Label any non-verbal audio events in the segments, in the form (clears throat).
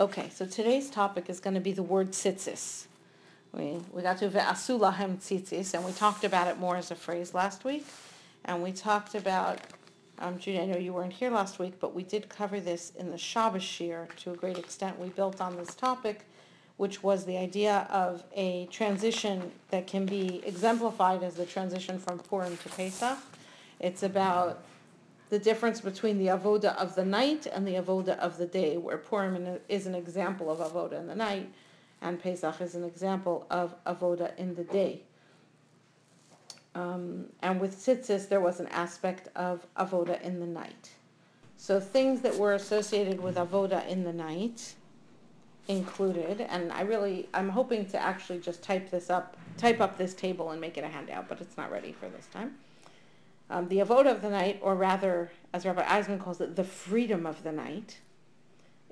Okay, so today's topic is going to be the word tzitzis. We, we got to ve'asu lahem tzitzis, and we talked about it more as a phrase last week. And we talked about, um, Judy, I know you weren't here last week, but we did cover this in the Shabbos shiur to a great extent. We built on this topic, which was the idea of a transition that can be exemplified as the transition from Purim to Pesach. It's about the difference between the avoda of the night and the avoda of the day, where Purim is an example of avoda in the night, and Pesach is an example of avoda in the day. Um, and with tzitzis, there was an aspect of avoda in the night. So things that were associated with avoda in the night included, and I really, I'm hoping to actually just type this up, type up this table and make it a handout, but it's not ready for this time. Um, the avoda of the night, or rather, as Rabbi Eisman calls it, the freedom of the night,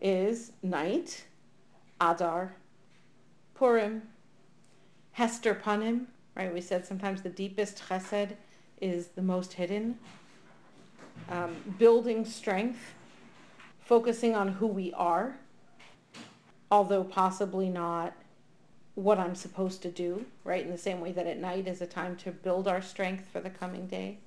is night, Adar, Purim, Hester Panim, right? We said sometimes the deepest chesed is the most hidden. Um, building strength, focusing on who we are, although possibly not what I'm supposed to do, right? In the same way that at night is a time to build our strength for the coming day.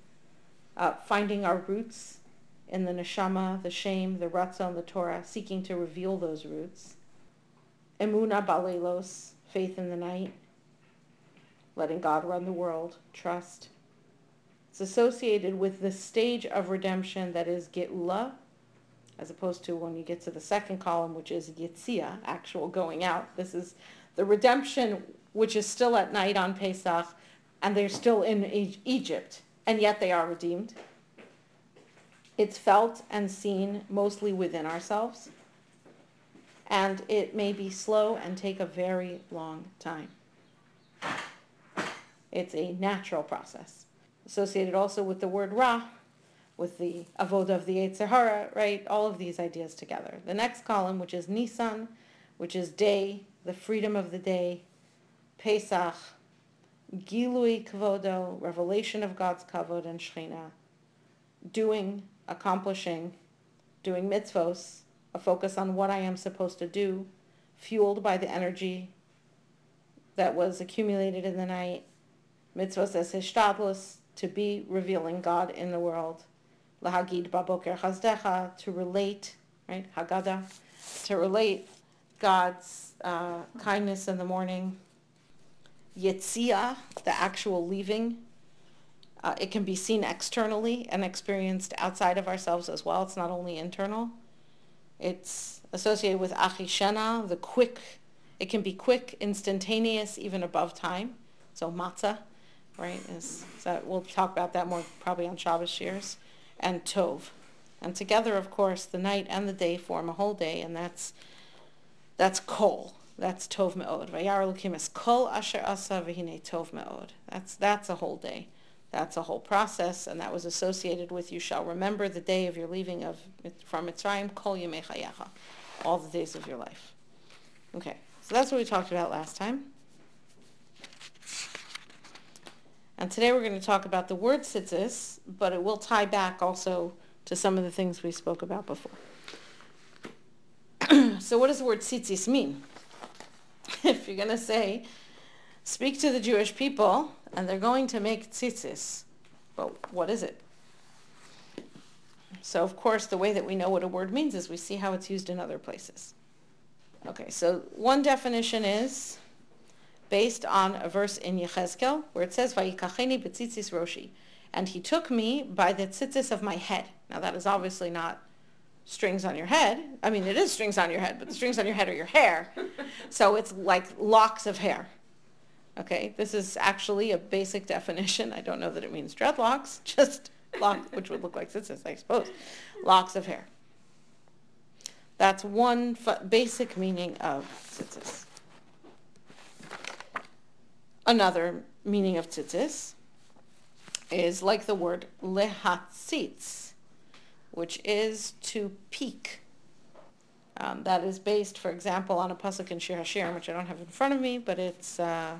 Uh, finding our roots in the neshama, the shame, the ratzon, the Torah, seeking to reveal those roots. Emuna balelos, faith in the night, letting God run the world, trust. It's associated with the stage of redemption that is Geula, as opposed to when you get to the second column, which is Yitzia, actual going out. This is the redemption, which is still at night on Pesach, and they're still in Egypt, and yet they are redeemed. It's felt and seen mostly within ourselves, and it may be slow and take a very long time. It's a natural process. Associated also with the word Ra, with the avoda of the Yetzer Hara, right? All of these ideas together. The next column, which is Nisan, which is day, the freedom of the day, Pesach, Gilui Kvodo, revelation of God's kavod and Shechina, doing, accomplishing, doing mitzvos, a focus on what I am supposed to do, fueled by the energy that was accumulated in the night, mitzvos as hishtadlus, to be revealing God in the world. Lahagid baboker chasdecha, to relate, right, Haggadah, to relate God's uh, kindness in the morning. Yetzia, the actual leaving. Uh, it can be seen externally and experienced outside of ourselves as well. It's not only internal. It's associated with achishena, the quick. It can be quick, instantaneous, even above time. So matzah right? Is, that we'll talk about that more probably on Shabbos shears, and Tov, and together, of course, the night and the day form a whole day, and that's that's Kol. That's Tov Me'od. Vayar Elokim es Kol Asher Asa V'hine Tov Me'od. That's that's a whole day. That's a whole process, and that was associated with you shall remember the day of your leaving of from Mitzrayim, Kol all the days of your life. Okay, so that's what we talked about last time. And today we're going to talk about the word tzitzis, but it will tie back also to some of the things we spoke about before. (clears throat) so what does the word tzitzis mean? (laughs) if you're going to say, speak to the Jewish people, and they're going to make tzitzis, well, what is it? So, of course, the way that we know what a word means is we see how it's used in other places. Okay, so one definition is based on a verse in Yechezkel where it says, Vayikacheni betzitzis roshi. And he took me by the tzitzis of my head. Now that is obviously not strings on your head. I mean, it is strings on your head, but the strings on your head are your hair. So it's like locks of hair. Okay, this is actually a basic definition. I don't know that it means dreadlocks, (laughs) just locks, which would look like tzitzis, I suppose. Locks of hair. That's one basic meaning of tzitzis. Another meaning of tzitzis is like the word lehatzitz, which is to peak. Um, that is based, for example, on a pasuk in Shir Hashirim, which I don't have in front of me, but it's uh,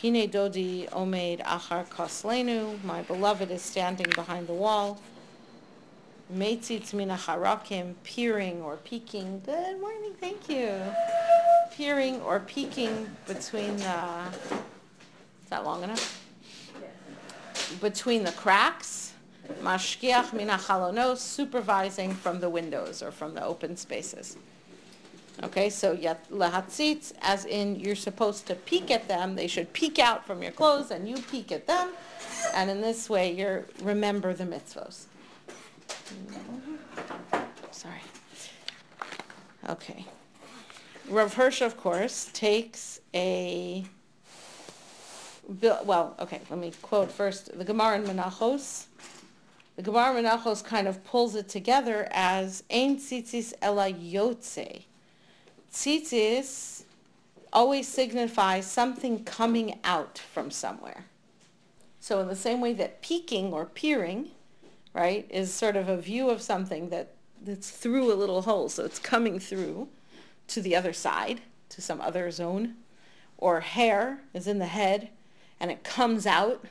Hine Dodi Omeid Achar Koslenu, my beloved is standing behind the wall. Meitzitz mina harakim, peering or peeking. Good morning, thank you. Peering or peeking between the, is that long enough? Between the cracks. Mashkiach mina chalonos, supervising from the windows or from the open spaces. Okay, so yet lehatzitz, as in you're supposed to peek at them, they should peek out from your clothes and you peek at them, and in this way you remember the mitzvos. Sorry. Okay. Rav Hirsch, of course, takes a well, okay, let me quote first the Gemara in Menachos. The Gemara Menachos kind of pulls it together as Ein tzitzis ela yotze tzitzis always signifies something coming out from somewhere. So in the same way that peeking or peering, right, is sort of a view of something that, that's through a little hole, so it's coming through to the other side, to some other zone, or hair is in the head and it comes out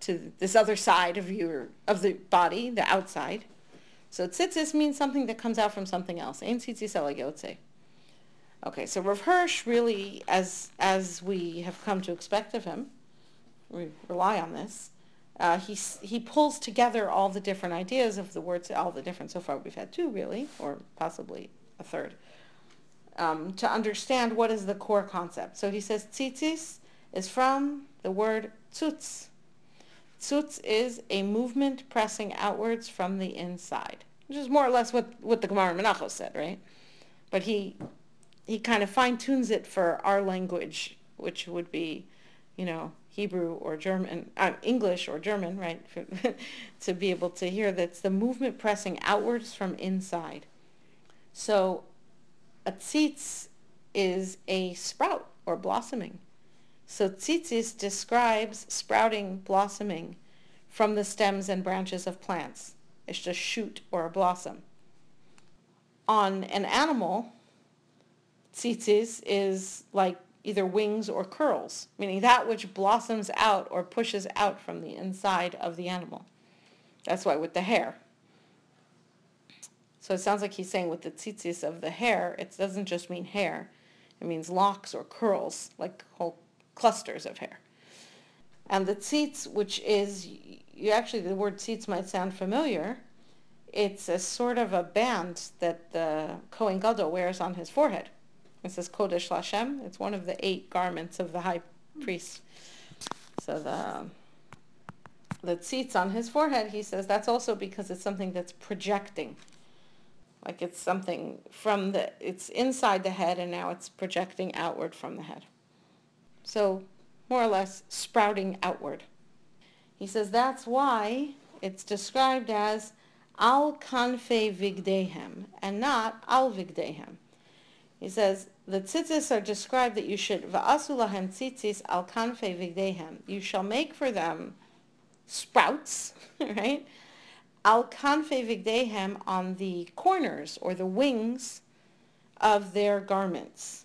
to this other side of your of the body, the outside. So tzitzis means something that comes out from something else. Ein tzitzis Okay, so Rav Hirsch really, as as we have come to expect of him, we rely on this. Uh, he he pulls together all the different ideas of the words, all the different. So far, we've had two really, or possibly a third, um, to understand what is the core concept. So he says tzitzis is from the word tzutz. Tzutz is a movement pressing outwards from the inside, which is more or less what what the Gemara Menachos said, right? But he he kind of fine tunes it for our language, which would be, you know, Hebrew or German, uh, English or German, right? (laughs) to be able to hear that's the movement pressing outwards from inside. So a tzitz is a sprout or blossoming. So tzitzis describes sprouting, blossoming from the stems and branches of plants. It's just shoot or a blossom. On an animal, tzitzis is like either wings or curls, meaning that which blossoms out or pushes out from the inside of the animal. That's why with the hair. So it sounds like he's saying with the tzitzis of the hair, it doesn't just mean hair. It means locks or curls, like whole clusters of hair. And the tzitz, which is, you actually, the word tzitz might sound familiar. It's a sort of a band that the Kohen Gadol wears on his forehead. It says Kodesh Lashem. It's one of the eight garments of the high priest. So the the tzitz on his forehead, he says that's also because it's something that's projecting. Like it's something from the, it's inside the head and now it's projecting outward from the head. So more or less sprouting outward. He says that's why it's described as al kanfe vigdehem and not al vigdehem. He says the tzitzis are described that you should va'asulahem tzitzis al kanfe vigdehem. You shall make for them sprouts, (laughs) right? Al kanfe vigdehem on the corners or the wings of their garments.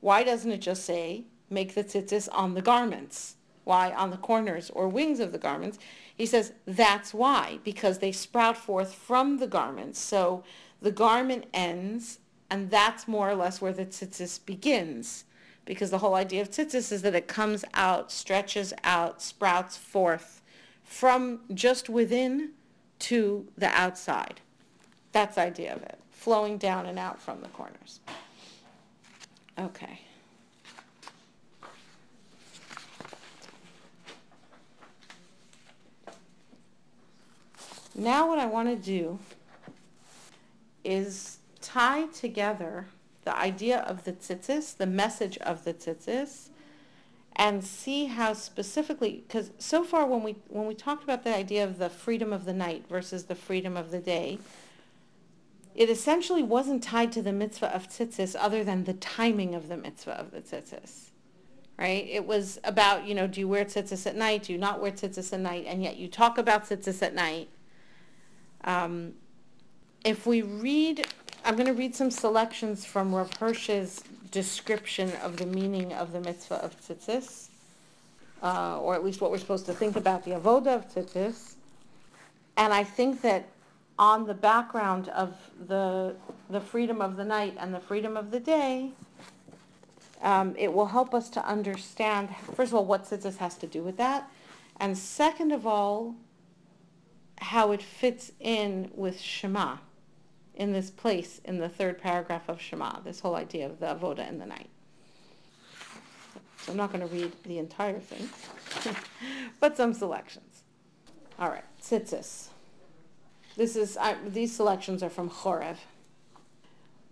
Why doesn't it just say make the tzitzis on the garments? Why on the corners or wings of the garments? He says that's why because they sprout forth from the garments. So the garment ends and that's more or less where the tzitzis begins. Because the whole idea of tzitzis is that it comes out, stretches out, sprouts forth from just within to the outside. That's the idea of it, flowing down and out from the corners. Okay. Now what I want to do is tie together the idea of the tzitzis, the message of the tzitzis, and see how specifically, because so far when we when we talked about the idea of the freedom of the night versus the freedom of the day, it essentially wasn't tied to the mitzvah of tzitzis other than the timing of the mitzvah of the tzitzis. Right? It was about, you know, do you wear tzitzis at night? Do you not wear tzitzis at night? And yet you talk about tzitzis at night. Um, if we read I'm going to read some selections from Rav Hirsch's description of the meaning of the mitzvah of tzitzis, uh, or at least what we're supposed to think about the avoda of tzitzis. And I think that on the background of the, the freedom of the night and the freedom of the day, um, it will help us to understand, first of all, what tzitzis has to do with that, and second of all, how it fits in with Shema, in this place in the third paragraph of Shema, this whole idea of the avoda in the night. So I'm not going to read the entire thing, (laughs) but some selections. All right, tzitzis. This is, I, these selections are from Chorev.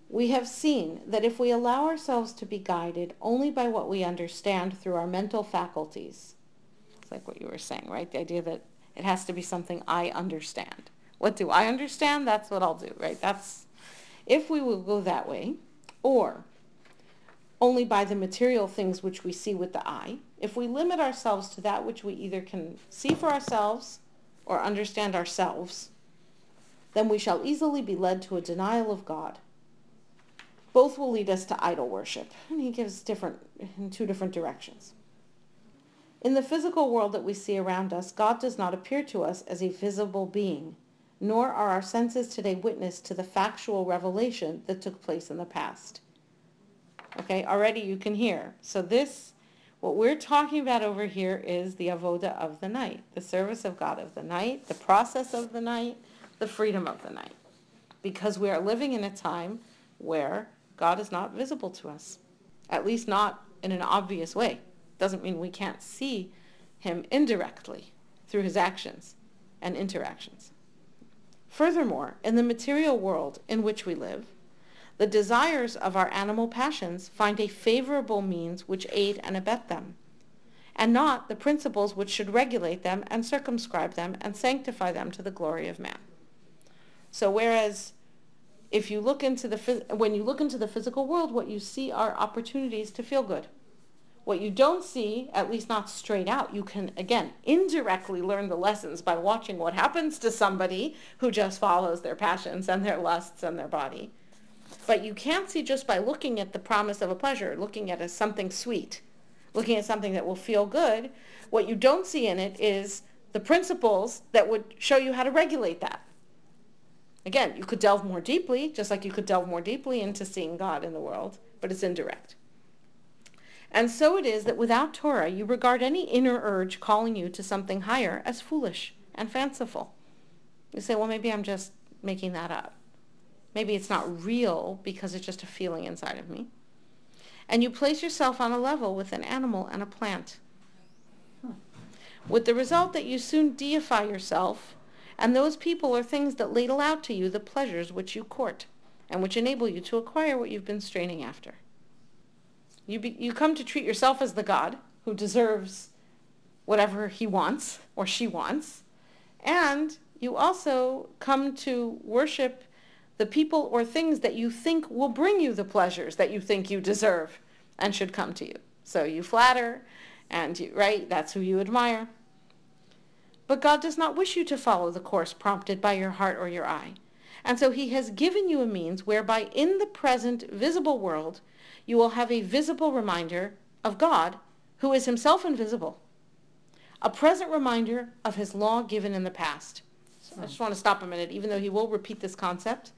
We have seen that if we allow ourselves to be guided only by what we understand through our mental faculties, it's like what you were saying, right? The idea that it has to be something I understand. What do I understand? That's what I'll do, right? That's, if we will go that way, or only by the material things which we see with the eye, if we limit ourselves to that which we either can see for ourselves or understand ourselves, then we shall easily be led to a denial of God. Both will lead us to idol worship. And he gives different in two different directions. In the physical world that we see around us, God does not appear to us as a visible being, nor are our senses today witness to the factual revelation that took place in the past. Okay, already you can hear. So this, what we're talking about over here is the avoda of the night, the service of God of the night, the process of the night, the freedom of the night. Because we are living in a time where God is not visible to us, at least not in an obvious way. Doesn't mean we can't see him indirectly through his actions and interactions. Furthermore, in the material world in which we live, the desires of our animal passions find a favorable means which aid and abet them, and not the principles which should regulate them and circumscribe them and sanctify them to the glory of man. So whereas if you look into the when you look into the physical world, what you see are opportunities to feel good. What you don't see, at least not straight out, you can again indirectly learn the lessons by watching what happens to somebody who just follows their passions and their lusts and their body. But you can't see just by looking at the promise of a pleasure, looking at as something sweet, looking at something that will feel good. What you don't see in it is the principles that would show you how to regulate that. Again, you could delve more deeply, just like you could delve more deeply into seeing God in the world, but it's indirect. And so it is that without Torah, you regard any inner urge calling you to something higher as foolish and fanciful. You say, well, maybe I'm just making that up. Maybe it's not real because it's just a feeling inside of me. And you place yourself on a level with an animal and a plant. With the result that you soon deify yourself, and those people or things that ladle out to you the pleasures which you court, and which enable you to acquire what you've been straining after. You, be, you come to treat yourself as the God who deserves whatever he wants or she wants, and you also come to worship the people or things that you think will bring you the pleasures that you think you deserve and should come to you. So you flatter and you, right, that's who you admire. But God does not wish you to follow the course prompted by your heart or your eye. And so he has given you a means whereby in the present visible world you will have a visible reminder of God who is himself invisible. A present reminder of his law given in the past. So I just want to stop a minute, even though he will repeat this concept.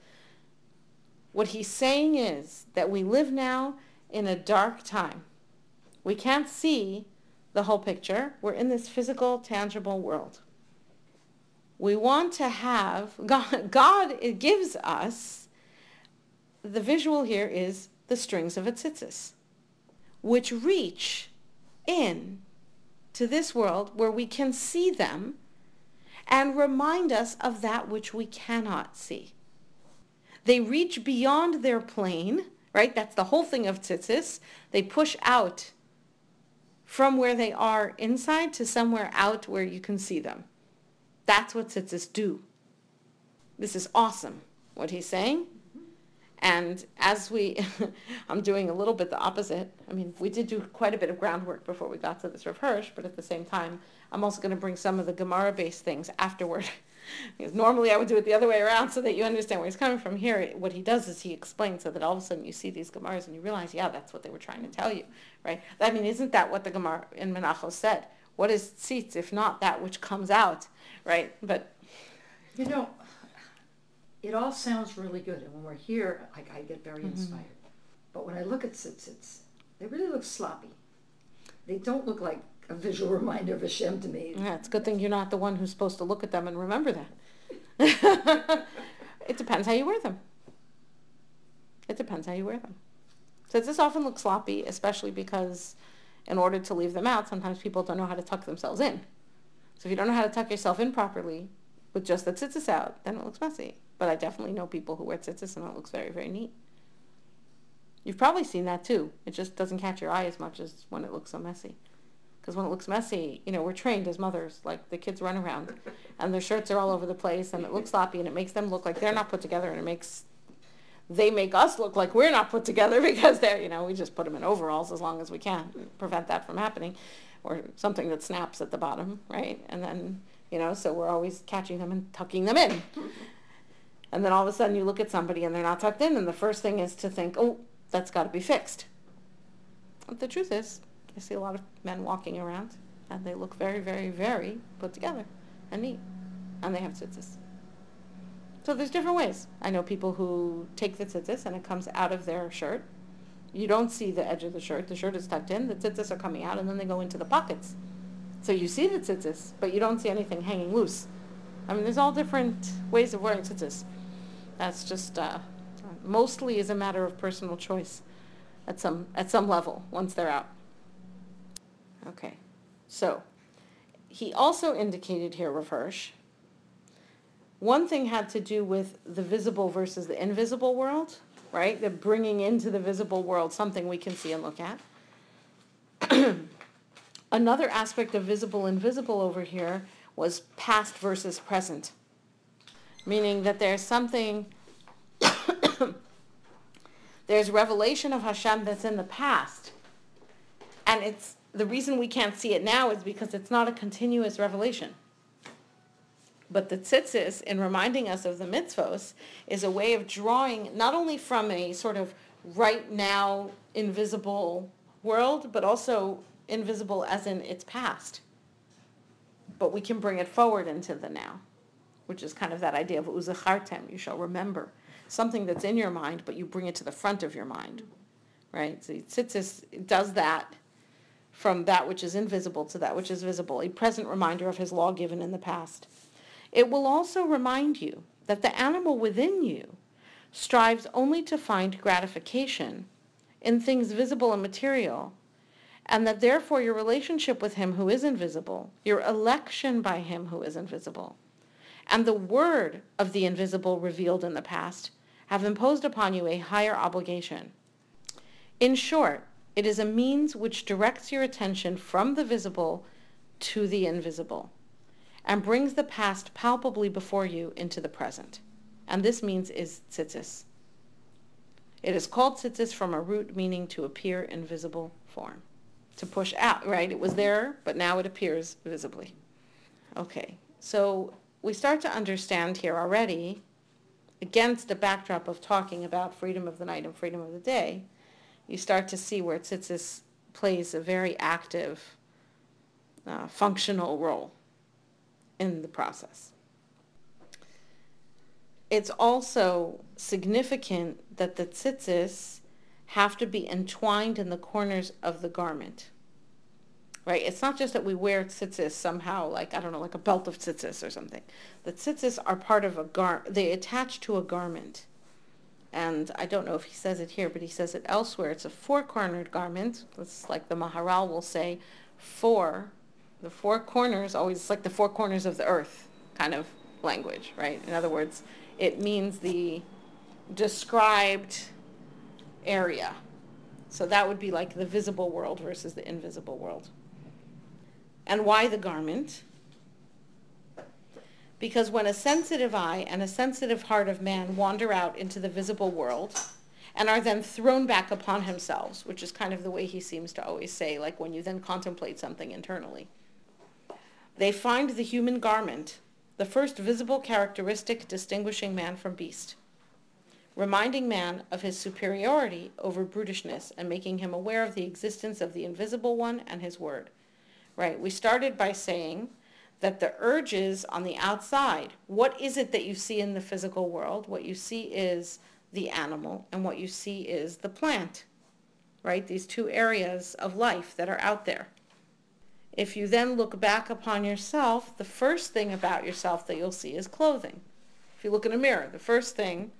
What he's saying is that we live now in a dark time. We can't see the whole picture. We're in this physical, tangible world. We want to have, (laughs) God, God it gives us, the visual here is the strings of a tzitzis, which reach in to this world where we can see them and remind us of that which we cannot see. They reach beyond their plane, right? That's the whole thing of tzitzis. They push out from where they are inside to somewhere out where you can see them. That's what tzitzis do. This is awesome, what he's saying. And as we, (laughs) I'm doing a little bit the opposite. I mean, we did do quite a bit of groundwork before we got to this Rav Hirsch, but at the same time, I'm also going to bring some of the Gemara-based things afterward (laughs) because normally I would do it the other way around so that you understand where he's coming from. Here, what he does is he explains so that all of a sudden you see these Gemaras and you realize, yeah, that's what they were trying to tell you, right? I mean, isn't that what the Gemara in Menachos said? What is tzitz if not that which comes out, right? But You know, it all sounds really good, and when we're here, I, I get very Mhm. inspired. But when I look at tzitzits, they really look sloppy. They don't look like a visual reminder of Hashem to me. Yeah, it's a good thing you're not the one who's supposed to look at them and remember that. (laughs) it depends how you wear them. It depends how you wear them. So this often looks sloppy, especially because in order to leave them out, sometimes people don't know how to tuck themselves in. So if you don't know how to tuck yourself in properly with just the tzitzis out, then it looks messy. But I definitely know people who wear tzitzis and it looks very, very neat. You've probably seen that too. It just doesn't catch your eye as much as when it looks so messy. Because when it looks messy, you know, we're trained as mothers, like the kids run around (laughs) and their shirts are all over the place and it looks sloppy and it makes them look like they're not put together and it makes, they make us look like we're not put together (laughs) because they're, you know, we just put them in overalls as long as we can, prevent that from happening. Or something that snaps at the bottom, right? And then, you know, so we're always catching them and tucking them in. And then all of a sudden you look at somebody and they're not tucked in and the first thing is to think, oh, that's got to be fixed. But the truth is, I see a lot of men walking around and they look very, very, very put together and neat. And they have tzitzis. So there's different ways. I know people who take the tzitzis and it comes out of their shirt. You don't see the edge of the shirt. The shirt is tucked in. The tzitzis are coming out and then they go into the pockets. So you see the tzitzis, but you don't see anything hanging loose. I mean, there's all different ways of wearing tzitzis. That's just uh, mostly is a matter of personal choice at some at some level once they're out. Okay, so he also indicated here, Rav Hirsch, one thing had to do with the visible versus the invisible world, right? The bringing into the visible world something we can see and look at. (clears throat) Another aspect of visible and invisible over here was past versus present, meaning that there's something, (coughs) there's revelation of Hashem that's in the past, and it's the reason we can't see it now is because it's not a continuous revelation. But the tzitzis, in reminding us of the mitzvos, is a way of drawing not only from a sort of right now invisible world, but also invisible as in its past. But we can bring it forward into the now, which is kind of that idea of uzachartem, you shall remember. Something that's in your mind, but you bring it to the front of your mind, right? So tzitzis does that from that which is invisible to that which is visible, a present reminder of his law given in the past. It will also remind you that the animal within you strives only to find gratification in things visible and material, and that therefore your relationship with him who is invisible, your election by him who is invisible, and the word of the invisible revealed in the past have imposed upon you a higher obligation. In short, it is a means which directs your attention from the visible to the invisible and brings the past palpably before you into the present. And this means is tzitzis. It is called tzitzis from a root meaning to appear in visible form. To push out, right? It was there, but now it appears visibly. Okay, so we start to understand here already, against the backdrop of talking about freedom of the night and freedom of the day, you start to see where tzitzis plays a very active, uh, functional role in the process. It's also significant that the tzitzis have to be entwined in the corners of the garment. Right? It's not just that we wear tzitzis somehow, like, I don't know, like a belt of tzitzis or something. The tzitzis are part of a gar, they attach to a garment. And I don't know if he says it here, but he says it elsewhere. It's a four-cornered garment. It's like the Maharal will say, four. The four corners, always like the four corners of the earth kind of language, right? In other words, it means the described area. So that would be like the visible world versus the invisible world. And why the garment? Because when a sensitive eye and a sensitive heart of man wander out into the visible world and are then thrown back upon themselves, which is kind of the way he seems to always say, like when you then contemplate something internally, they find the human garment, the first visible characteristic distinguishing man from beast, reminding man of his superiority over brutishness and making him aware of the existence of the invisible one and his word. Right, we started by saying that the urges on the outside, what is it that you see in the physical world? What you see is the animal and what you see is the plant, right? These two areas of life that are out there. If you then look back upon yourself, the first thing about yourself that you'll see is clothing. If you look in a mirror, the first thing,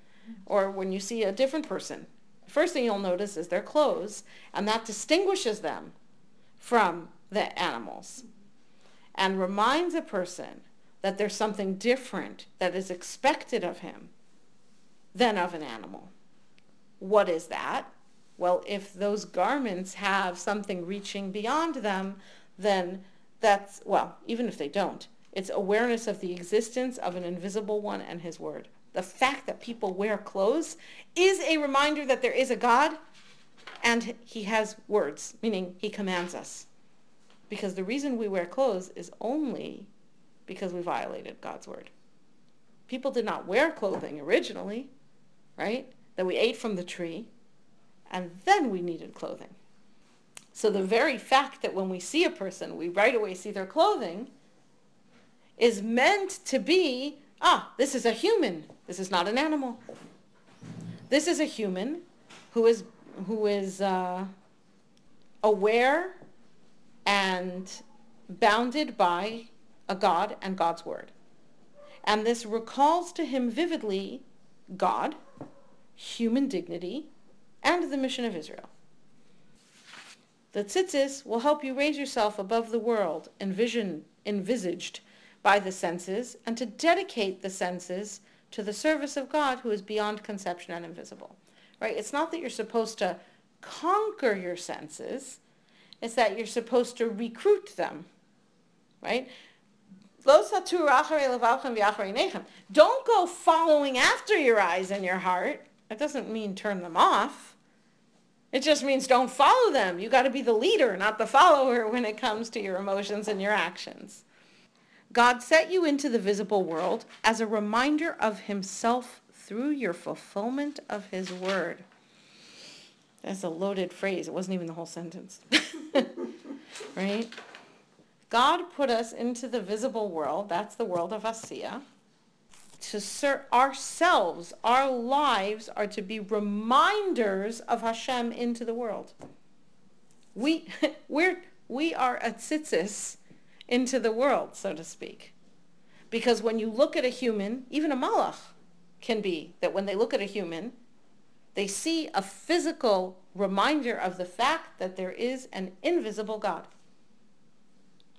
or when you see a different person, the first thing you'll notice is their clothes, and that distinguishes them from the animals and reminds a person that there's something different that is expected of him than of an animal. What is that? Well, if those garments have something reaching beyond them, then that's, well, even if they don't, it's awareness of the existence of an invisible one and his word. The fact that people wear clothes is a reminder that there is a God and he has words, meaning he commands us. Because the reason we wear clothes is only because we violated God's word. People did not wear clothing originally, right? That we ate from the tree, and then we needed clothing. So the very fact that when we see a person, we right away see their clothing is meant to be, ah, this is a human. This is not an animal. This is a human who is, who is uh, aware and bounded by a God and God's word. And this recalls to him vividly God, human dignity, and the mission of Israel. The tzitzis will help you raise yourself above the world envision, envisaged by the senses and to dedicate the senses to the service of God who is beyond conception and invisible. Right? It's not that you're supposed to conquer your senses, it's that you're supposed to recruit them. Right? Don't go following after your eyes and your heart. That doesn't mean turn them off. It just means don't follow them. You got to be the leader, not the follower when it comes to your emotions and your actions. God set you into the visible world as a reminder of himself through your fulfillment of his word. That's a loaded phrase. It wasn't even the whole sentence. (laughs) right? God put us into the visible world. That's the world of Asiya to serve ourselves, our lives are to be reminders of Hashem into the world. We, (laughs) we're, we are a tzitzis into the world, so to speak. Because when you look at a human, even a malach can be that when they look at a human, they see a physical reminder of the fact that there is an invisible God.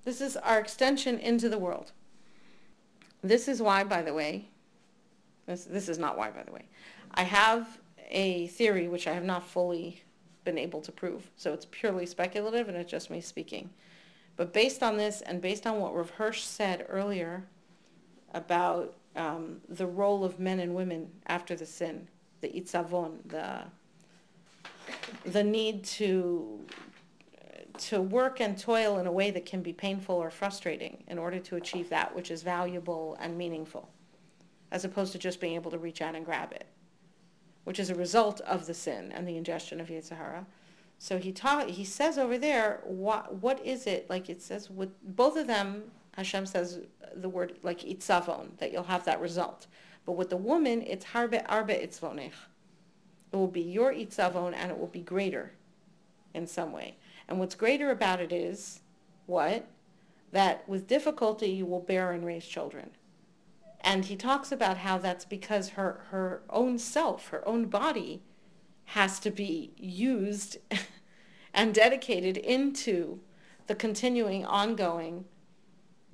This is our extension into the world. This is why, by the way, this, this is not why, by the way. I have a theory which I have not fully been able to prove. So it's purely speculative and it's just me speaking. But based on this and based on what Rav Hirsch said earlier about um, the role of men and women after the sin, the itzavon, the, the need to, to work and toil in a way that can be painful or frustrating in order to achieve that which is valuable and meaningful as opposed to just being able to reach out and grab it, which is a result of the sin and the ingestion of Yetzer Hara. So he taught, he says over there, what, what is it, like it says, with both of them, Hashem says the word like itzavon, that you'll have that result. But with the woman, it's harbe arbe itzvonech. It will be your itzavon and it will be greater in some way. And what's greater about it is, what? That with difficulty you will bear and raise children. And he talks about how that's because her, her own self, her own body, has to be used (laughs) and dedicated into the continuing, ongoing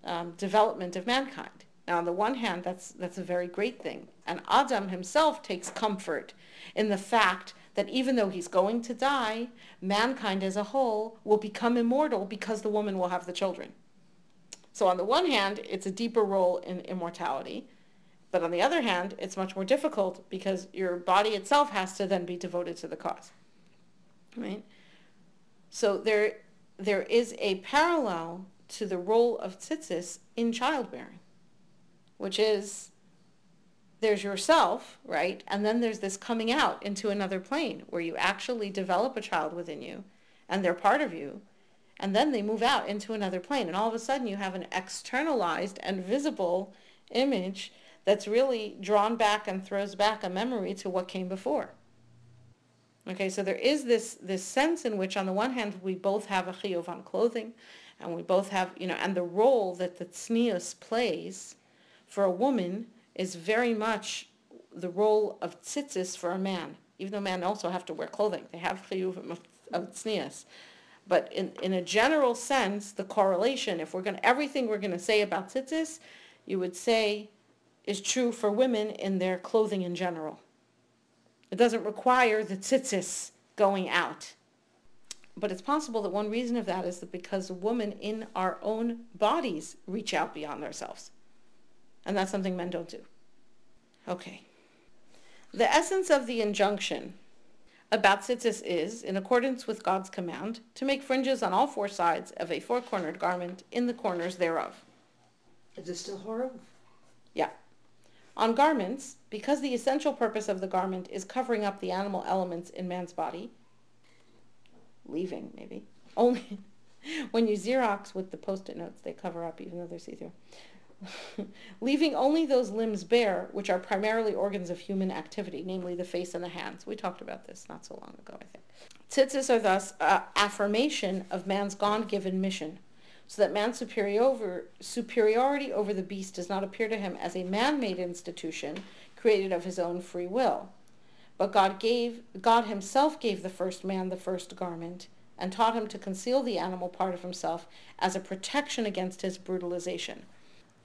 um, development of mankind. Now, on the one hand, that's, that's a very great thing. And Adam himself takes comfort in the fact that even though he's going to die, mankind as a whole will become immortal because the woman will have the children. So on the one hand, it's a deeper role in immortality. But on the other hand, it's much more difficult because your body itself has to then be devoted to the cause. Right? So there, there is a parallel to the role of tzitzis in childbearing, which is there's yourself, right? And then there's this coming out into another plane where you actually develop a child within you and they're part of you and then they move out into another plane. And all of a sudden you have an externalized and visible image that's really drawn back and throws back a memory to what came before. Okay, so there is this, this sense in which on the one hand we both have a chiyuv on clothing, and we both have, you know, and the role that the tznius plays for a woman is very much the role of tzitzis for a man, even though men also have to wear clothing. They have chiyuv of, tznius. But in, in a general sense, the correlation, if we're going to, everything we're going to say about tzitzis, you would say is true for women in their clothing in general. It doesn't require the tzitzis going out. But it's possible that one reason of that is that because women in our own bodies reach out beyond ourselves. And that's something men don't do. Okay. The essence of the injunction about tzitzis is, in accordance with God's command, to make fringes on all four sides of a four-cornered garment in the corners thereof. Is it still horrible? Yeah. On garments, because the essential purpose of the garment is covering up the animal elements in man's body, leaving maybe, only (laughs) when you Xerox with the post-it notes, they cover up even though they're see-through. (laughs) leaving only those limbs bare which are primarily organs of human activity, namely the face and the hands. We talked about this not so long ago, I think. Tzitzis are thus uh, affirmation of man's God-given mission, so that man's superior, superiority over the beast does not appear to him as a man-made institution created of his own free will. But God gave God himself gave the first man the first garment and taught him to conceal the animal part of himself as a protection against his brutalization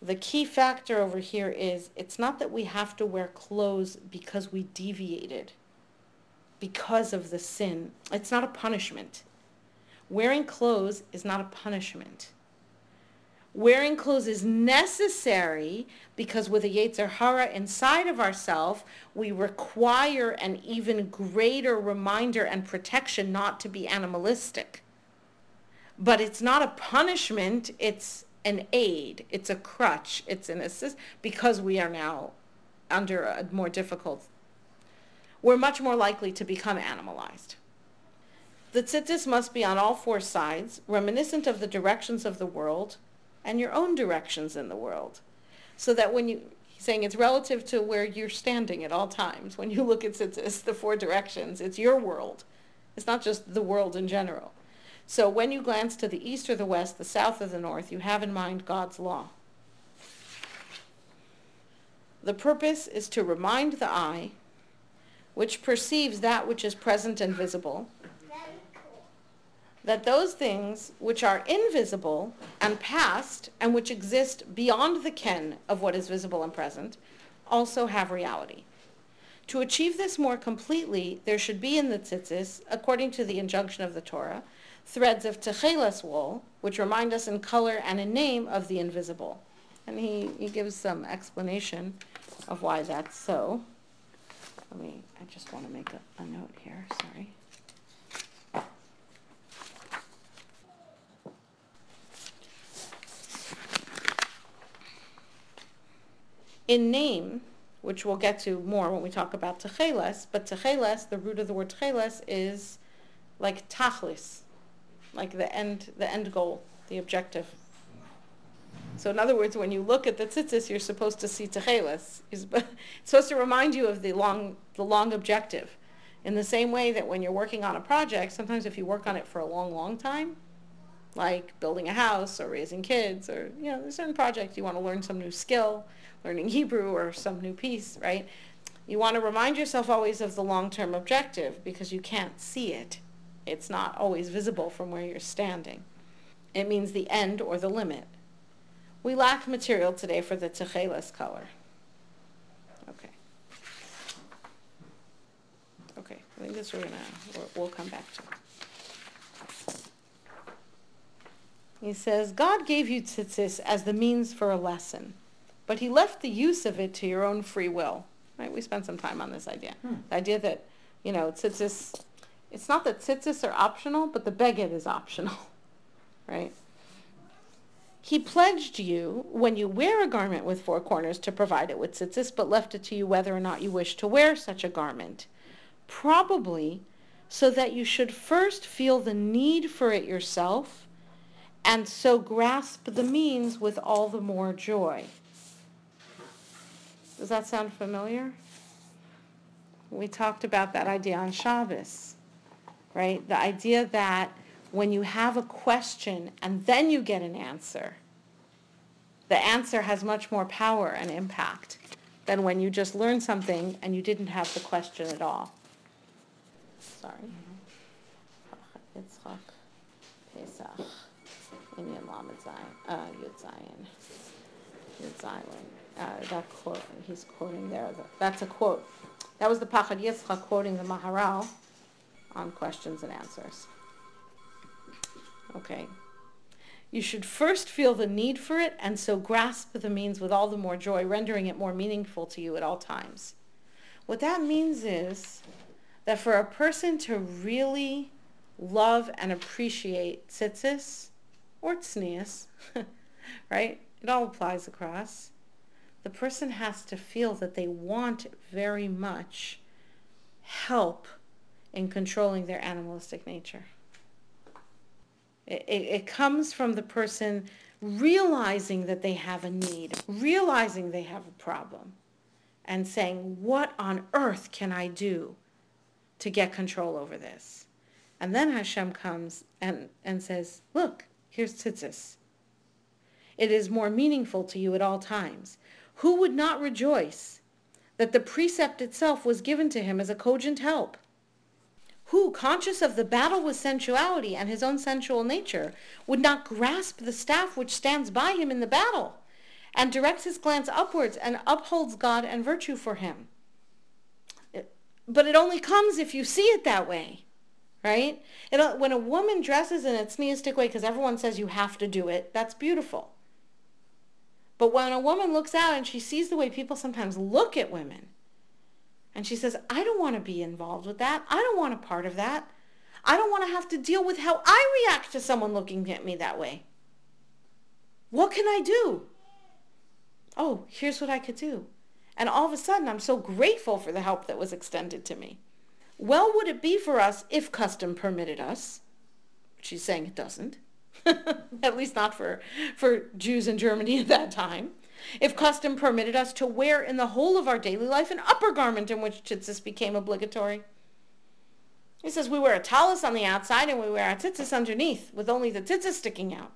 the key factor over here is it's not that we have to wear clothes because we deviated because of the sin. It's not a punishment. Wearing clothes is not a punishment. Wearing clothes is necessary because with a Yetzer Hara inside of ourselves, we require an even greater reminder and protection not to be animalistic. But it's not a punishment, it's an aid, it's a crutch, it's an assist, because we are now under a more difficult, we're much more likely to become animalized. The tzitzis must be on all four sides, reminiscent of the directions of the world and your own directions in the world. So that when you, he's saying it's relative to where you're standing at all times. When you look at tzitzis, the four directions, it's your world. It's not just the world in general. So when you glance to the east or the west, the south or the north, you have in mind God's law. The purpose is to remind the eye, which perceives that which is present and visible, that those things which are invisible and past and which exist beyond the ken of what is visible and present also have reality. To achieve this more completely, there should be in the tzitzis, according to the injunction of the Torah, threads of Techeles wool, which remind us in color and in name of the invisible. And he, he gives some explanation of why that's so. Let me, I just want to make a, a note here, sorry. In name, which we'll get to more when we talk about techeles, but techeles, the root of the word techeles is like tachlis, like the end, the end goal, the objective. So in other words, when you look at the tzitzis, you're supposed to see techeles. It's (laughs) supposed to remind you of the long, the long objective. In the same way that when you're working on a project, sometimes if you work on it for a long, long time, like building a house or raising kids or, you know, a certain project, you want to learn some new skill, learning Hebrew or some new piece, right? You want to remind yourself always of the long-term objective because you can't see it. It's not always visible from where you're standing. It means the end or the limit. We lack material today for the techeles color. Okay. Okay, I think this we're gonna, we'll, we'll come back to. He says, God gave you tzitzis as the means for a lesson, but he left the use of it to your own free will. Right? We spent some time on this idea. Hmm. The idea that, you know, tzitzis it's not that tzitzis are optional, but the beged is optional, (laughs) right? He pledged you, when you wear a garment with four corners, to provide it with tzitzis, but left it to you whether or not you wish to wear such a garment. Probably so that you should first feel the need for it yourself and so grasp the means with all the more joy. Does that sound familiar? We talked about that idea on Shabbos, right? The idea that when you have a question and then you get an answer, the answer has much more power and impact than when you just learn something and you didn't have the question at all. Sorry. Yitzchak, Pesach, Inyan Lamed Zayin, uh, Yud Zayin, Yud Zayin. Uh, that quote, he's quoting there, that's a quote. That was the Pachad Yitzchak quoting the Maharal on questions and answers. Okay. You should first feel the need for it and so grasp the means with all the more joy, rendering it more meaningful to you at all times. What that means is that for a person to really love and appreciate tzitzis or tznius, (laughs) right? It all applies across. The person has to feel that they want very much help in controlling their animalistic nature. It, it, it, comes from the person realizing that they have a need, realizing they have a problem, and saying, what on earth can I do to get control over this? And then Hashem comes and, and says, look, here's tzitzis. It is more meaningful to you at all times. Who would not rejoice that the precept itself was given to him as a cogent help? Who, conscious of the battle with sensuality and his own sensual nature, would not grasp the staff which stands by him in the battle, and directs his glance upwards and upholds God and virtue for him. But it only comes if you see it that way, right? It, uh, when a woman dresses in a tzniistic way, because everyone says you have to do it, that's beautiful. But when a woman looks out and she sees the way people sometimes look at women, and she says, I don't want to be involved with that. I don't want a part of that. I don't want to have to deal with how I react to someone looking at me that way. What can I do? Oh, here's what I could do. And all of a sudden, I'm so grateful for the help that was extended to me. Well would it be for us if custom permitted us. She's saying it doesn't. (laughs) at least not for, for Jews in Germany at that time if custom permitted us to wear in the whole of our daily life an upper garment in which tzitzis became obligatory. He says we wear a talus on the outside and we wear our tzitzis underneath with only the tzitzis sticking out.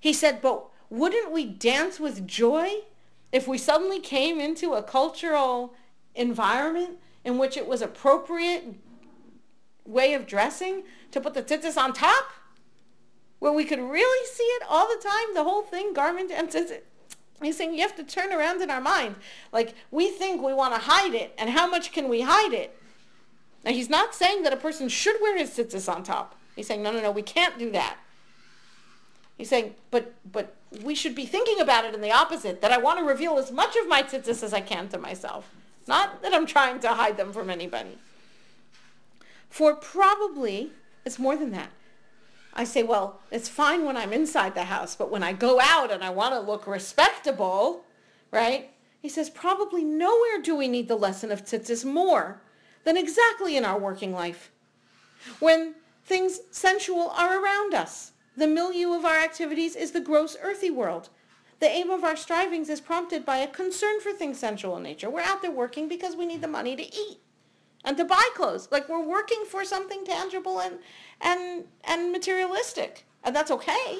He said, but wouldn't we dance with joy if we suddenly came into a cultural environment in which it was appropriate way of dressing to put the tzitzis on top? Where we could really see it all the time, the whole thing, garment and tzitzis. He's saying you have to turn around in our mind. Like, we think we want to hide it, and how much can we hide it? Now, he's not saying that a person should wear his tzitzis on top. He's saying, no, no, no, we can't do that. He's saying, but, but we should be thinking about it in the opposite, that I want to reveal as much of my tzitzis as I can to myself. Not that I'm trying to hide them from anybody. For probably, it's more than that. I say, well, it's fine when I'm inside the house, but when I go out and I want to look respectable, right? He says, probably nowhere do we need the lesson of tzitzis more than exactly in our working life. When things sensual are around us, the milieu of our activities is the gross earthy world. The aim of our strivings is prompted by a concern for things sensual in nature. We're out there working because we need the money to eat and to buy clothes. Like we're working for something tangible and and and materialistic, and that's okay.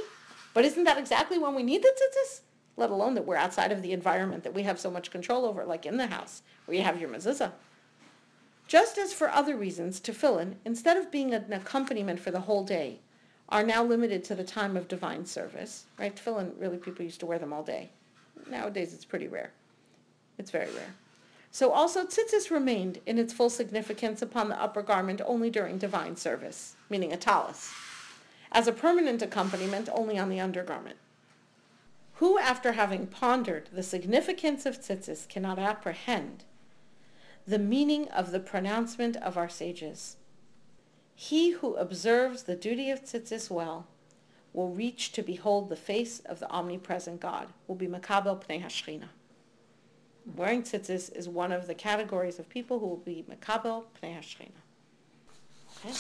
But isn't that exactly when we need the tzitzis? Let alone that we're outside of the environment that we have so much control over, like in the house where you have your mezuzah. Just as for other reasons, tefillin, instead of being an accompaniment for the whole day, are now limited to the time of divine service. Right? Tefillin, really, people used to wear them all day. Nowadays, it's pretty rare. It's very rare. So also tzitzis remained in its full significance upon the upper garment only during divine service, meaning a talus, as a permanent accompaniment only on the undergarment. Who, after having pondered the significance of tzitzis, cannot apprehend the meaning of the pronouncement of our sages? He who observes the duty of tzitzis well will reach to behold the face of the omnipresent God, will be makabel pnei hashchina. Wearing tzitzis is one of the categories of people who will be mekabel pnei hashchina. Okay.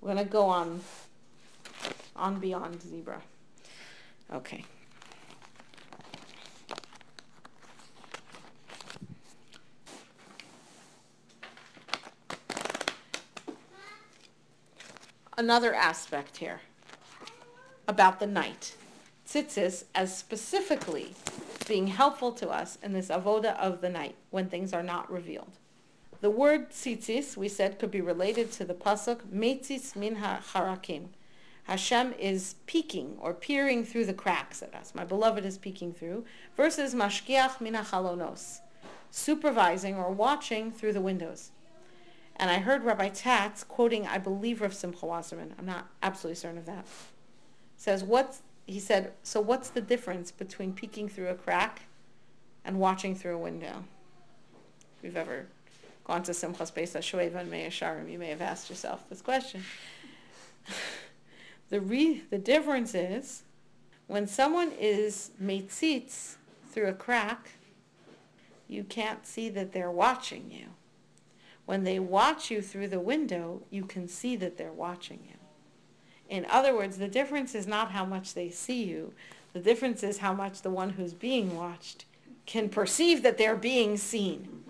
We're going to go on on beyond zebra. Okay. Another aspect here about the night. Tzitzis as specifically being helpful to us in this avoda of the night when things are not revealed. The word tzitzis, we said, could be related to the pasuk metzis min harakim. Hashem is peeking or peering through the cracks at us. My beloved is peeking through. Versus mashkiach min hachalonos, supervising or watching through the windows. And I heard Rabbi Tatz quoting, I believe, Rav Simcha Wasserman. I'm not absolutely certain of that. Says, what's, he said, so what's the difference between peeking through a crack and watching through a window? If you've ever gone to Simchas Beis HaShoeva and Meah Shearim, you may have asked yourself this question. the, re- the difference is when someone is meitzitz through a crack, you can't see that they're watching you. When they watch you through the window, you can see that they're watching you. In other words, the difference is not how much they see you. The difference is how much the one who's being watched can perceive that they're being seen.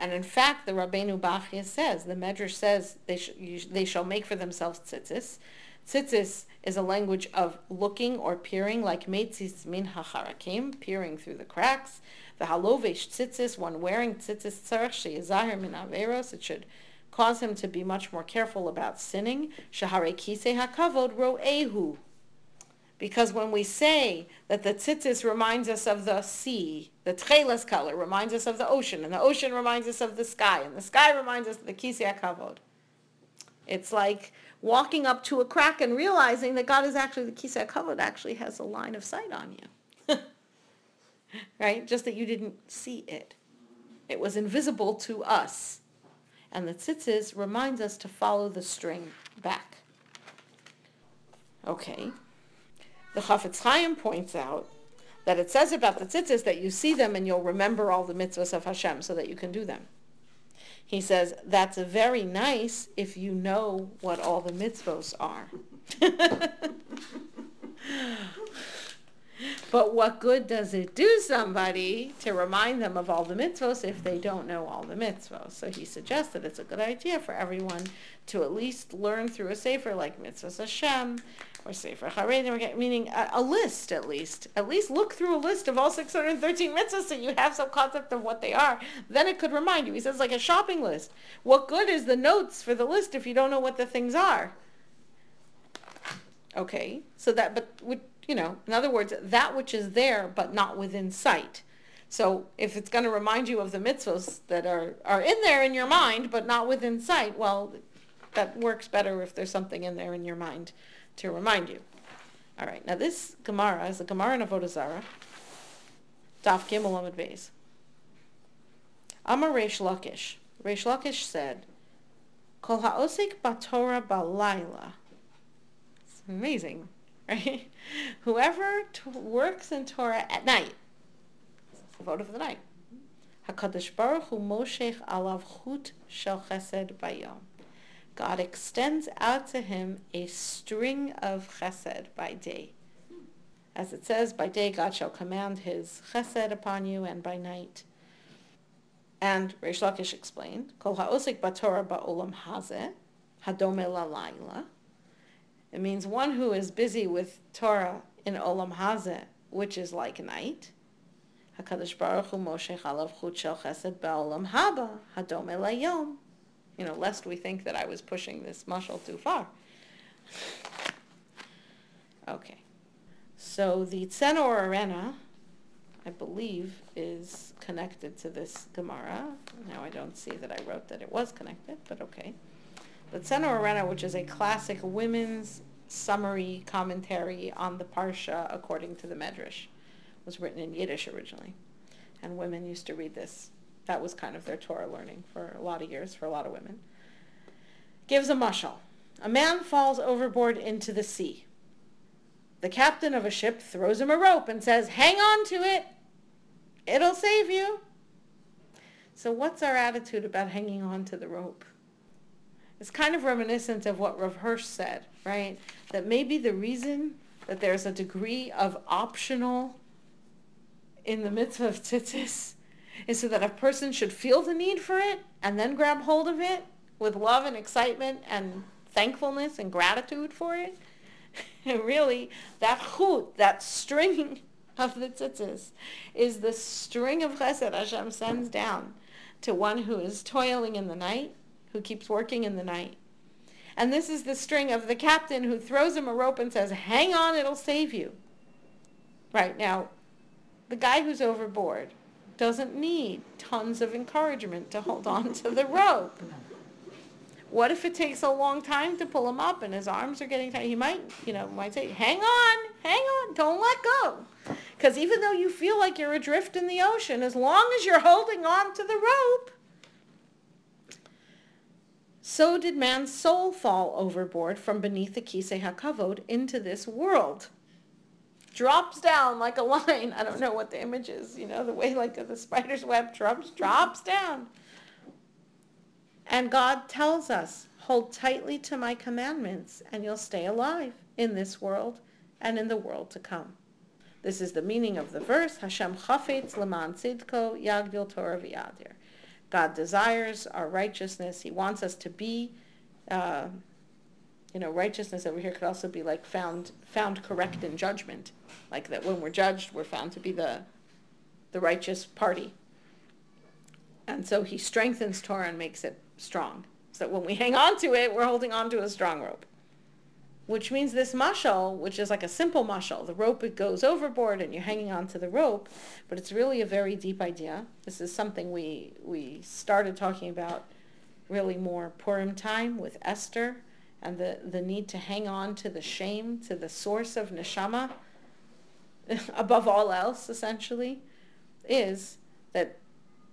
And in fact, the Rabbeinu Bachya says, the Medrash says, they, sh- they shall make for themselves tzitzis. Tzitzis is a language of looking or peering, like metzis min hacharakim, peering through the cracks. The halovesh tzitzis, one wearing tzitzis tzarech min averos, it should cause him to be much more careful about sinning. Shahare kisei hakavod ro'ehu. Because when we say that the tzitzis reminds us of the sea, the tchelas color reminds us of the ocean, and the ocean reminds us of the sky, and the sky reminds us of the kisei hakavod. It's like walking up to a crack and realizing that God is actually, the kisei hakavod actually has a line of sight on you. (laughs) right? Just that you didn't see it. It was invisible to us. And the tzitzis reminds us to follow the string back. Okay. The Chafetz Chaim points out that it says about the tzitzis that you see them and you'll remember all the mitzvahs of Hashem so that you can do them. He says that's very nice if you know what all the mitzvahs are. (laughs) But what good does it do somebody to remind them of all the mitzvahs if they don't know all the mitzvahs? So he suggests that it's a good idea for everyone to at least learn through a sefer like Mitzvahs Hashem or Sefer Haredim, meaning a, a, list at least. At least look through a list of all 613 mitzvahs so you have some concept of what they are. Then it could remind you. He says like a shopping list. What good is the notes for the list if you don't know what the things are? Okay, so that, but you know, in other words, that which is there but not within sight. So if it's going to remind you of the mitzvahs that are, are in there in your mind but not within sight, well, that works better if there's something in there in your mind to remind you. All right, now this Gemara is a Gemara in Avodah Zarah, Daf Gimel Amud Beis. Amar Reish Lakish. Reish Lakish said, Kol ha'osik batorah balayla. It's amazing right? (laughs) Whoever t- works in Torah at night, the vote of the night. Hakadosh Baruch Hu Moshech alav chut shel chesed bayom. God extends out to him a string of chesed by day. As it says, by day God shall command his chesed upon you, and by night. And Reish Lakish explained, Kol ha'osik b'Torah ba'olam hazeh, hadome lalayla, it means one who is busy with Torah in Olam Hazeh, which is like night. HaKadosh Baruch Hu Moshe Chalav Chut Shel Chesed Ba'olam Haba Hadom Elayom. You know, lest we think that I was pushing this mushal too far. Okay. So the Tzena Urena, I believe, is connected to this Gemara. Now I don't see that I wrote that it was connected, but okay. The Tzena Urena, which is a classic women's summary commentary on the Parsha according to the Medrash, was written in Yiddish originally. And women used to read this. That was kind of their Torah learning for a lot of years, for a lot of women. Gives a mushal. A man falls overboard into the sea. The captain of a ship throws him a rope and says, hang on to it. It'll save you. So what's our attitude about hanging on to the rope? It's kind of reminiscent of what Rav Hirsch said, right? That maybe the reason that there's a degree of optional in the mitzvah of tzitzis is so that a person should feel the need for it and then grab hold of it with love and excitement and thankfulness and gratitude for it. (laughs) And really, that chut, that string of the tzitzis, is the string of chesed Hashem sends down to one who is toiling in the night, who keeps working in the night. And this is the string of the captain who throws him a rope and says, hang on, it'll save you. Right now, the guy who's overboard doesn't need tons of encouragement to hold on to the rope. What if it takes a long time to pull him up and his arms are getting tight? He might, you know, might say, hang on, hang on, don't let go. Because even though you feel like you're adrift in the ocean, as long as you're holding on to the rope, so did man's soul fall overboard from beneath the Kisei HaKavod into this world. Drops down like a line. I don't know what the image is, you know, the way like the spider's web drops, drops down. And God tells us, hold tightly to my commandments and you'll stay alive in this world and in the world to come. This is the meaning of the verse, Hashem chafetz leman tzidko yagdil Torah v'yadir. God desires our righteousness. He wants us to be, uh, you know, righteousness over here could also be like found found correct in judgment, like that when we're judged, we're found to be the the righteous party. And so he strengthens Torah and makes it strong. So when we hang on to it, we're holding on to a strong rope. Which means this mashal, which is like a simple mashal, the rope it goes overboard and you're hanging on to the rope, but it's really a very deep idea. This is something we we started talking about really more Purim time with Esther and the, the need to hang on to the shame, to the source of neshama, (laughs) above all else, essentially, is that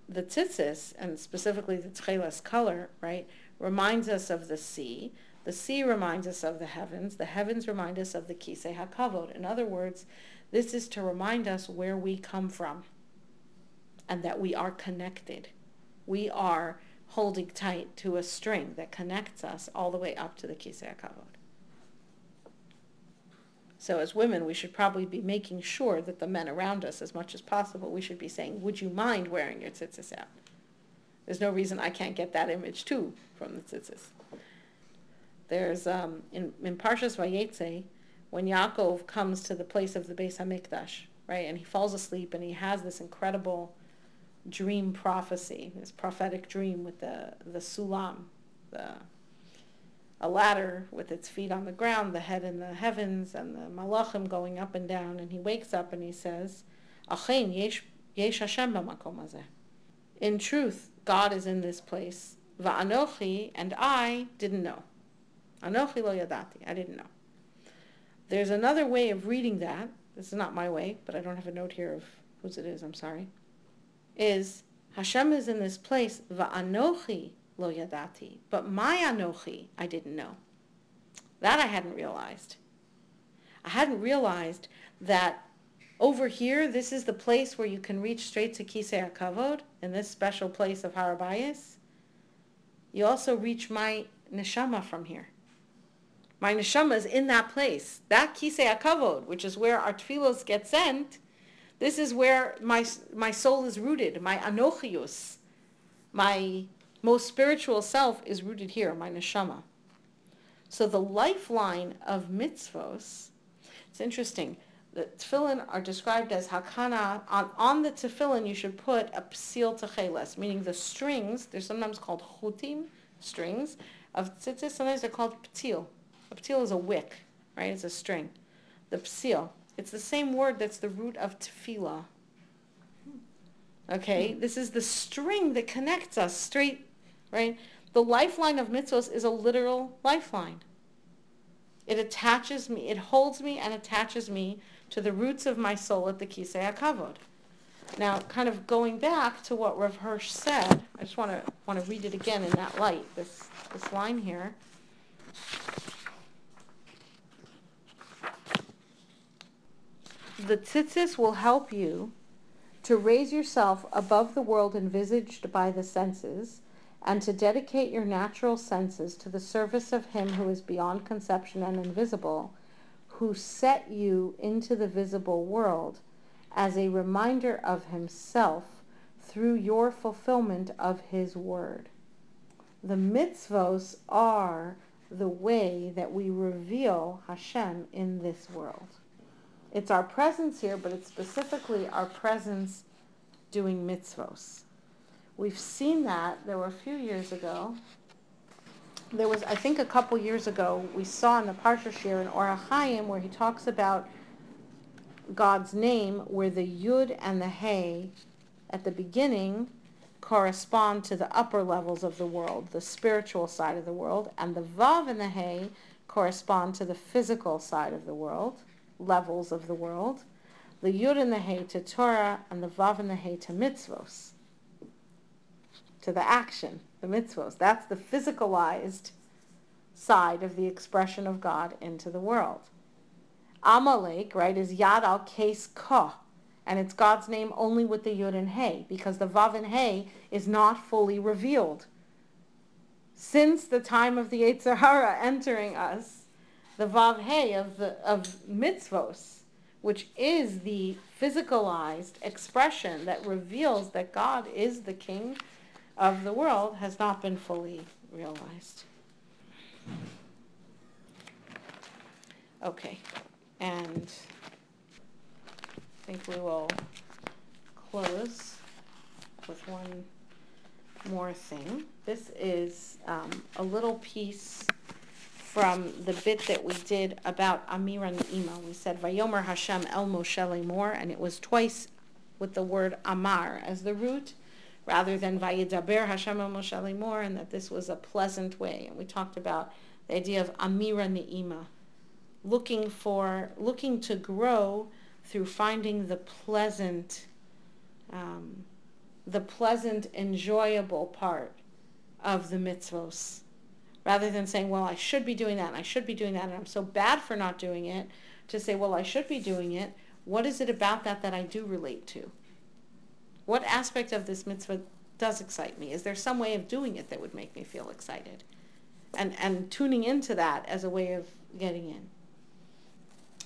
the tzitzis, and specifically the tchelas color, right, reminds us of the sea. The sea reminds us of the heavens. The heavens remind us of the kisei hakavod. In other words, this is to remind us where we come from and that we are connected. We are holding tight to a string that connects us all the way up to the kisei hakavod. So as women, we should probably be making sure that the men around us, as much as possible, we should be saying, would you mind wearing your tzitzis out? There's no reason I can't get that image too from the tzitzis. There's, um, in, in Parshas Vayetze, when Yaakov comes to the place of the Beis HaMikdash, right, and he falls asleep and he has this incredible dream prophecy, this prophetic dream with the, the sulam, the a ladder with its feet on the ground, the head in the heavens, and the malachim going up and down. And he wakes up and he says, Achen yesh, yesh Hashem b'makom hazeh. In truth, God is in this place. Va'anochi, and I didn't know. Anochi lo yadati, I didn't know. There's another way of reading that. This is not my way, but I don't have a note here of whose it is, I'm sorry. Is Hashem is in this place, va'anochi lo yadati. But my anochi, I didn't know. That I hadn't realized. I hadn't realized that over here, this is the place where you can reach straight to Kisei HaKavod, in this special place of Har HaBayis. You also reach my neshama from here. My neshama is in that place. That Kisei HaKavod, which is where our tefillos get sent, this is where my, my soul is rooted, my anochius, my most spiritual self is rooted here, my neshama. So the lifeline of mitzvos, it's interesting. The tefillin are described as hakana. On, on the tefillin, you should put a psil techeles, meaning the strings, they're sometimes called chutim, strings, of tzitzis. Sometimes they're called ptil. A ptil is a wick, right? It's a string. The psil. It's the same word that's the root of tefillah. Okay, hmm. this is the string that connects us straight right? The lifeline of mitzvos is a literal lifeline. It attaches me, it holds me and attaches me to the roots of my soul at the Kisei HaKavod. Now, kind of going back to what Rav Hirsch said, I just want to want to read it again in that light, this, this line here. The tzitzis will help you to raise yourself above the world envisaged by the senses and to dedicate your natural senses to the service of Him who is beyond conception and invisible, who set you into the visible world as a reminder of Himself through your fulfillment of His Word. The mitzvos are the way that we reveal Hashem in this world. It's our presence here, but it's specifically our presence doing mitzvos. We've seen that. There were a few years ago. There was, I think, a couple years ago, we saw in the Parsha Shiur in Or HaChaim where he talks about God's name, where the Yud and the Hey at the beginning correspond to the upper levels of the world, the spiritual side of the world, and the Vav and the Hey correspond to the physical side of the world, levels of the world. The Yud and the Hey to Torah, and the Vav and the Hey to mitzvos, to the action, the mitzvos. That's the physicalized side of the expression of God into the world. Amalek, right, is Yad al Kes Ko, and it's God's name only with the Yud and Hey, because the Vav and Hey is not fully revealed. Since the time of the Yetzer Hara entering us, the Vav Hey of, the, of mitzvos, which is the physicalized expression that reveals that God is the King of the world, has not been fully realized. Okay, and I think we will close with one more thing. This is um, a little piece from the bit that we did about Amira Ne'ima. We said, Vayomer Hashem El Moshe Lemor, and it was twice with the word Amar as the root, rather than Vayidaber Hashem El Moshe Lemor, and that this was a pleasant way. And we talked about the idea of Amira Ne'ima, looking for, looking to grow through finding the pleasant, um, the pleasant, enjoyable part of the mitzvos, rather than saying, well, I should be doing that, and I should be doing that, and I'm so bad for not doing it, to say, well, I should be doing it. What is it about that that I do relate to? What aspect of this mitzvah does excite me? Is there some way of doing it that would make me feel excited? And, and tuning into that as a way of getting in.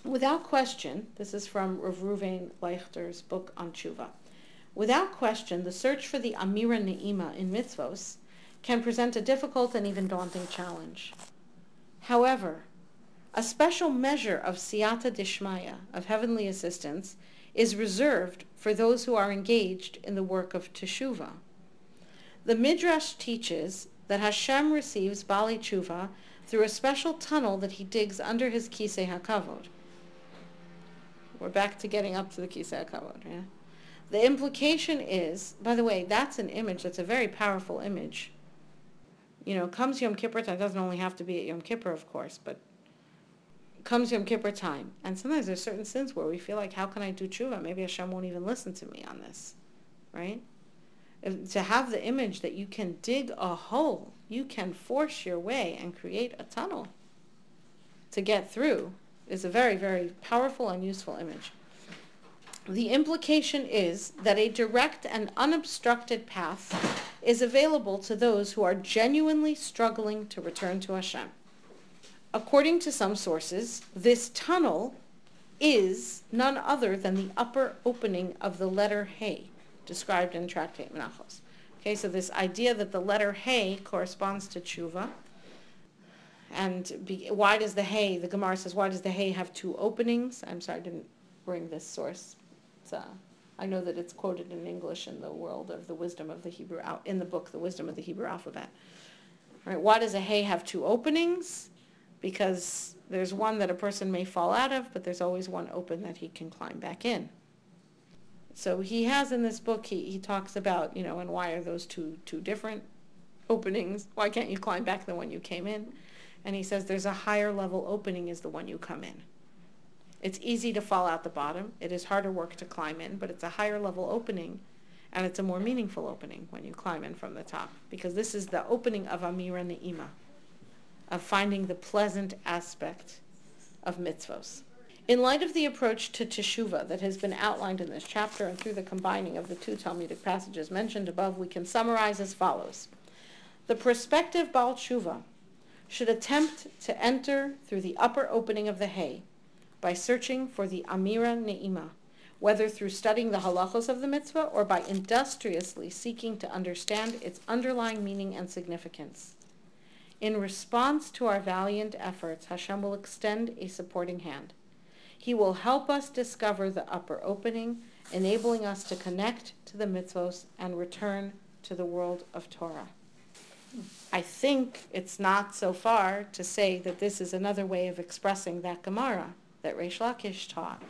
Without question, this is from Rav Ruvain Leuchter's book on tshuva. Without question, the search for the Amira Ne'ima in mitzvos can present a difficult and even daunting challenge. However, a special measure of siyata dishmaya, of heavenly assistance, is reserved for those who are engaged in the work of teshuva. The Midrash teaches that Hashem receives Baalei Tshuva through a special tunnel that he digs under his Kisei HaKavod. We're back to getting up to the Kisei HaKavod. Yeah? The implication is, by the way, that's an image that's a very powerful image. You know, comes Yom Kippur time, it doesn't only have to be at Yom Kippur, of course, but comes Yom Kippur time. And sometimes there's certain sins where we feel like, how can I do tshuva? Maybe Hashem won't even listen to me on this, right? If, to have the image that you can dig a hole, you can force your way and create a tunnel to get through is a very, very powerful and useful image. The implication is that a direct and unobstructed path is available to those who are genuinely struggling to return to Hashem. According to some sources, this tunnel is none other than the upper opening of the letter Hey, described in Tractate Menachos. Okay, so this idea that the letter Hey corresponds to tshuva, and be, why does the hay, the Gemara says, why does the hay have two openings? I'm sorry, I didn't bring this source. Uh, I know that it's quoted in English in the world of the wisdom of the Hebrew, in the book, The Wisdom of the Hebrew Alphabet. Right? Why does a hay have two openings? Because there's one that a person may fall out of, but there's always one open that he can climb back in. So he has in this book, he, he talks about, you know, and why are those two, two different openings? Why can't you climb back the one you came in? And he says there's a higher level opening is the one you come in. It's easy to fall out the bottom. It is harder work to climb in, but it's a higher level opening and it's a more meaningful opening when you climb in from the top because this is the opening of Amira Ne'ima, of finding the pleasant aspect of mitzvos. In light of the approach to teshuva that has been outlined in this chapter and through the combining of the two Talmudic passages mentioned above, we can summarize as follows. The prospective Baal Tshuva should attempt to enter through the upper opening of the hay by searching for the Amira Ne'ima, whether through studying the halachos of the mitzvah or by industriously seeking to understand its underlying meaning and significance. In response to our valiant efforts, Hashem will extend a supporting hand. He will help us discover the upper opening, enabling us to connect to the mitzvos and return to the world of Torah. I think it's not so far to say that this is another way of expressing that Gemara that Reish Lakish taught.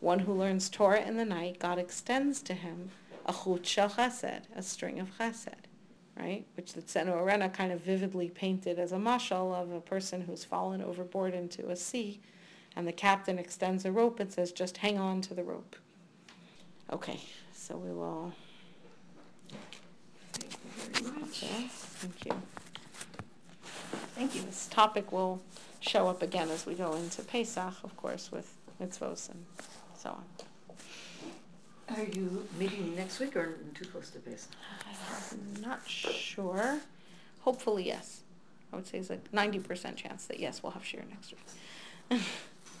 One who learns Torah in the night, God extends to him a chut shel chesed, a string of chesed, right? Which the Tzena Urena kind of vividly painted as a mashal of a person who's fallen overboard into a sea, and the captain extends a rope and says, just hang on to the rope. Okay, so we will Thank you very Okay, thank you. Thank you. This topic will show up again as we go into Pesach, of course, with mitzvos and so on. Are you meeting next week or too close to Pesach? I'm not sure. Hopefully, yes. I would say it's a 90% chance that yes, we'll have shiur next week. (laughs)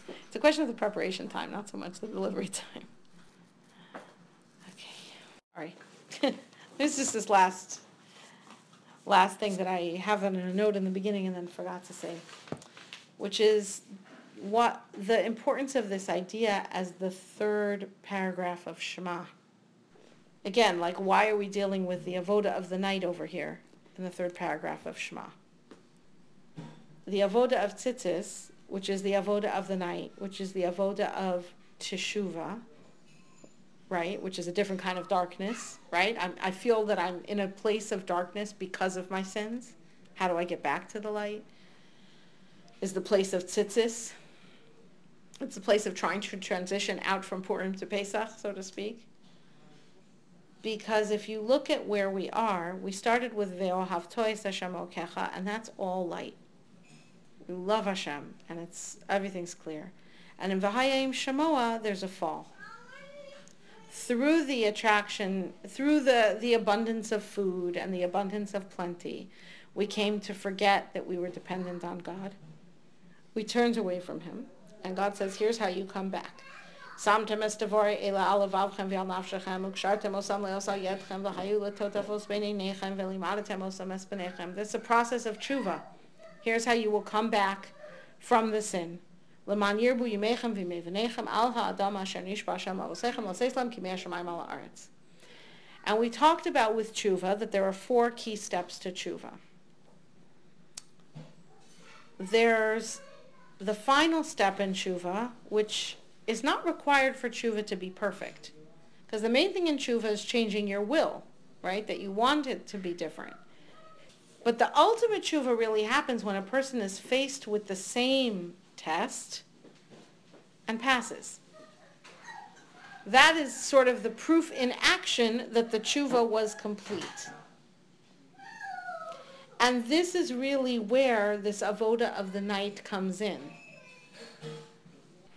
it's a question of the preparation time, not so much the delivery time. Okay. All right. (laughs) this is this last last thing that I have on a note in the beginning and then forgot to say, which is what the importance of this idea as the third paragraph of Shema. Again, like why are we dealing with the avoda of the night over here in the third paragraph of Shema? The avoda of tzitzis, which is the avoda of the night, which is the avoda of teshuva, right? Which is a different kind of darkness, right? I'm, I feel that I'm in a place of darkness because of my sins. How do I get back to the light? Is the place of tzitzis. It's the place of trying to transition out from Purim to Pesach, so to speak. Because if you look at where we are, we started with Ve'ohavtois Hashem Okecha, and that's all light. We love Hashem, and it's everything's clear. And in Vehaya Im Shamoa, there's a fall through the attraction, through the, the abundance of food and the abundance of plenty, we came to forget that we were dependent on God we turns away from him. And God says, here's how you come back. This is a process of tshuva. Here's how you will come back from the sin. And we talked about with tshuva that there are four key steps to tshuva. There's the final step in tshuva, which is not required for tshuva to be perfect. Because the main thing in tshuva is changing your will, right? That you want it to be different. But the ultimate tshuva really happens when a person is faced with the same test and passes. That is sort of the proof in action that the tshuva was complete. And this is really where this avoda of the night comes in.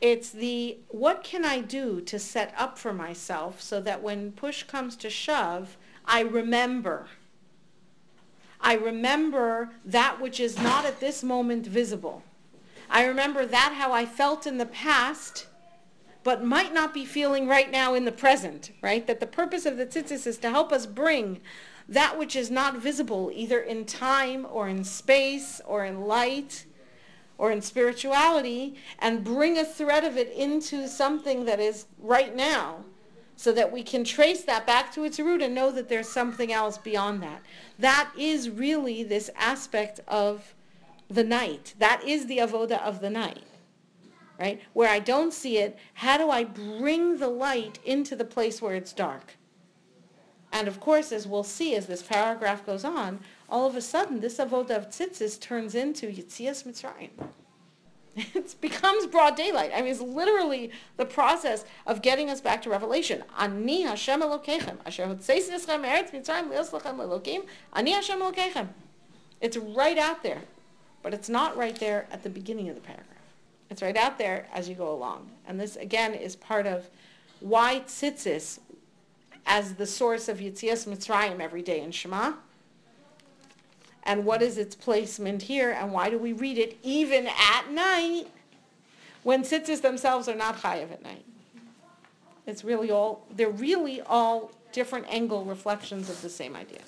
It's the what can I do to set up for myself so that when push comes to shove, I remember. I remember that which is not at this moment visible. I remember that how I felt in the past, but might not be feeling right now in the present, right? That the purpose of the tzitzis is to help us bring that which is not visible, either in time or in space or in light or in spirituality, and bring a thread of it into something that is right now so that we can trace that back to its root and know that there's something else beyond that. That is really this aspect of the night. That is the avoda of the night. Right? Where I don't see it, how do I bring the light into the place where it's dark? And of course, as we'll see as this paragraph goes on, all of a sudden this avodah of tzitzis turns into Yitzias Mitzrayim. (laughs) It becomes broad daylight. I mean, it's literally the process of getting us back to Revelation. Ani Hashem Elokechem, asher me'eretz Mitzrayim lelokim, Ani Hashem Elokechem. It's right out there. But it's not right there at the beginning of the paragraph. It's right out there as you go along. And this, again, is part of why tzitzis, as the source of Yitzias Mitzrayim every day in Shema, and what is its placement here, and why do we read it even at night when tzitzis themselves are not chayiv at night? It's really all, they're really all different angle reflections of the same idea.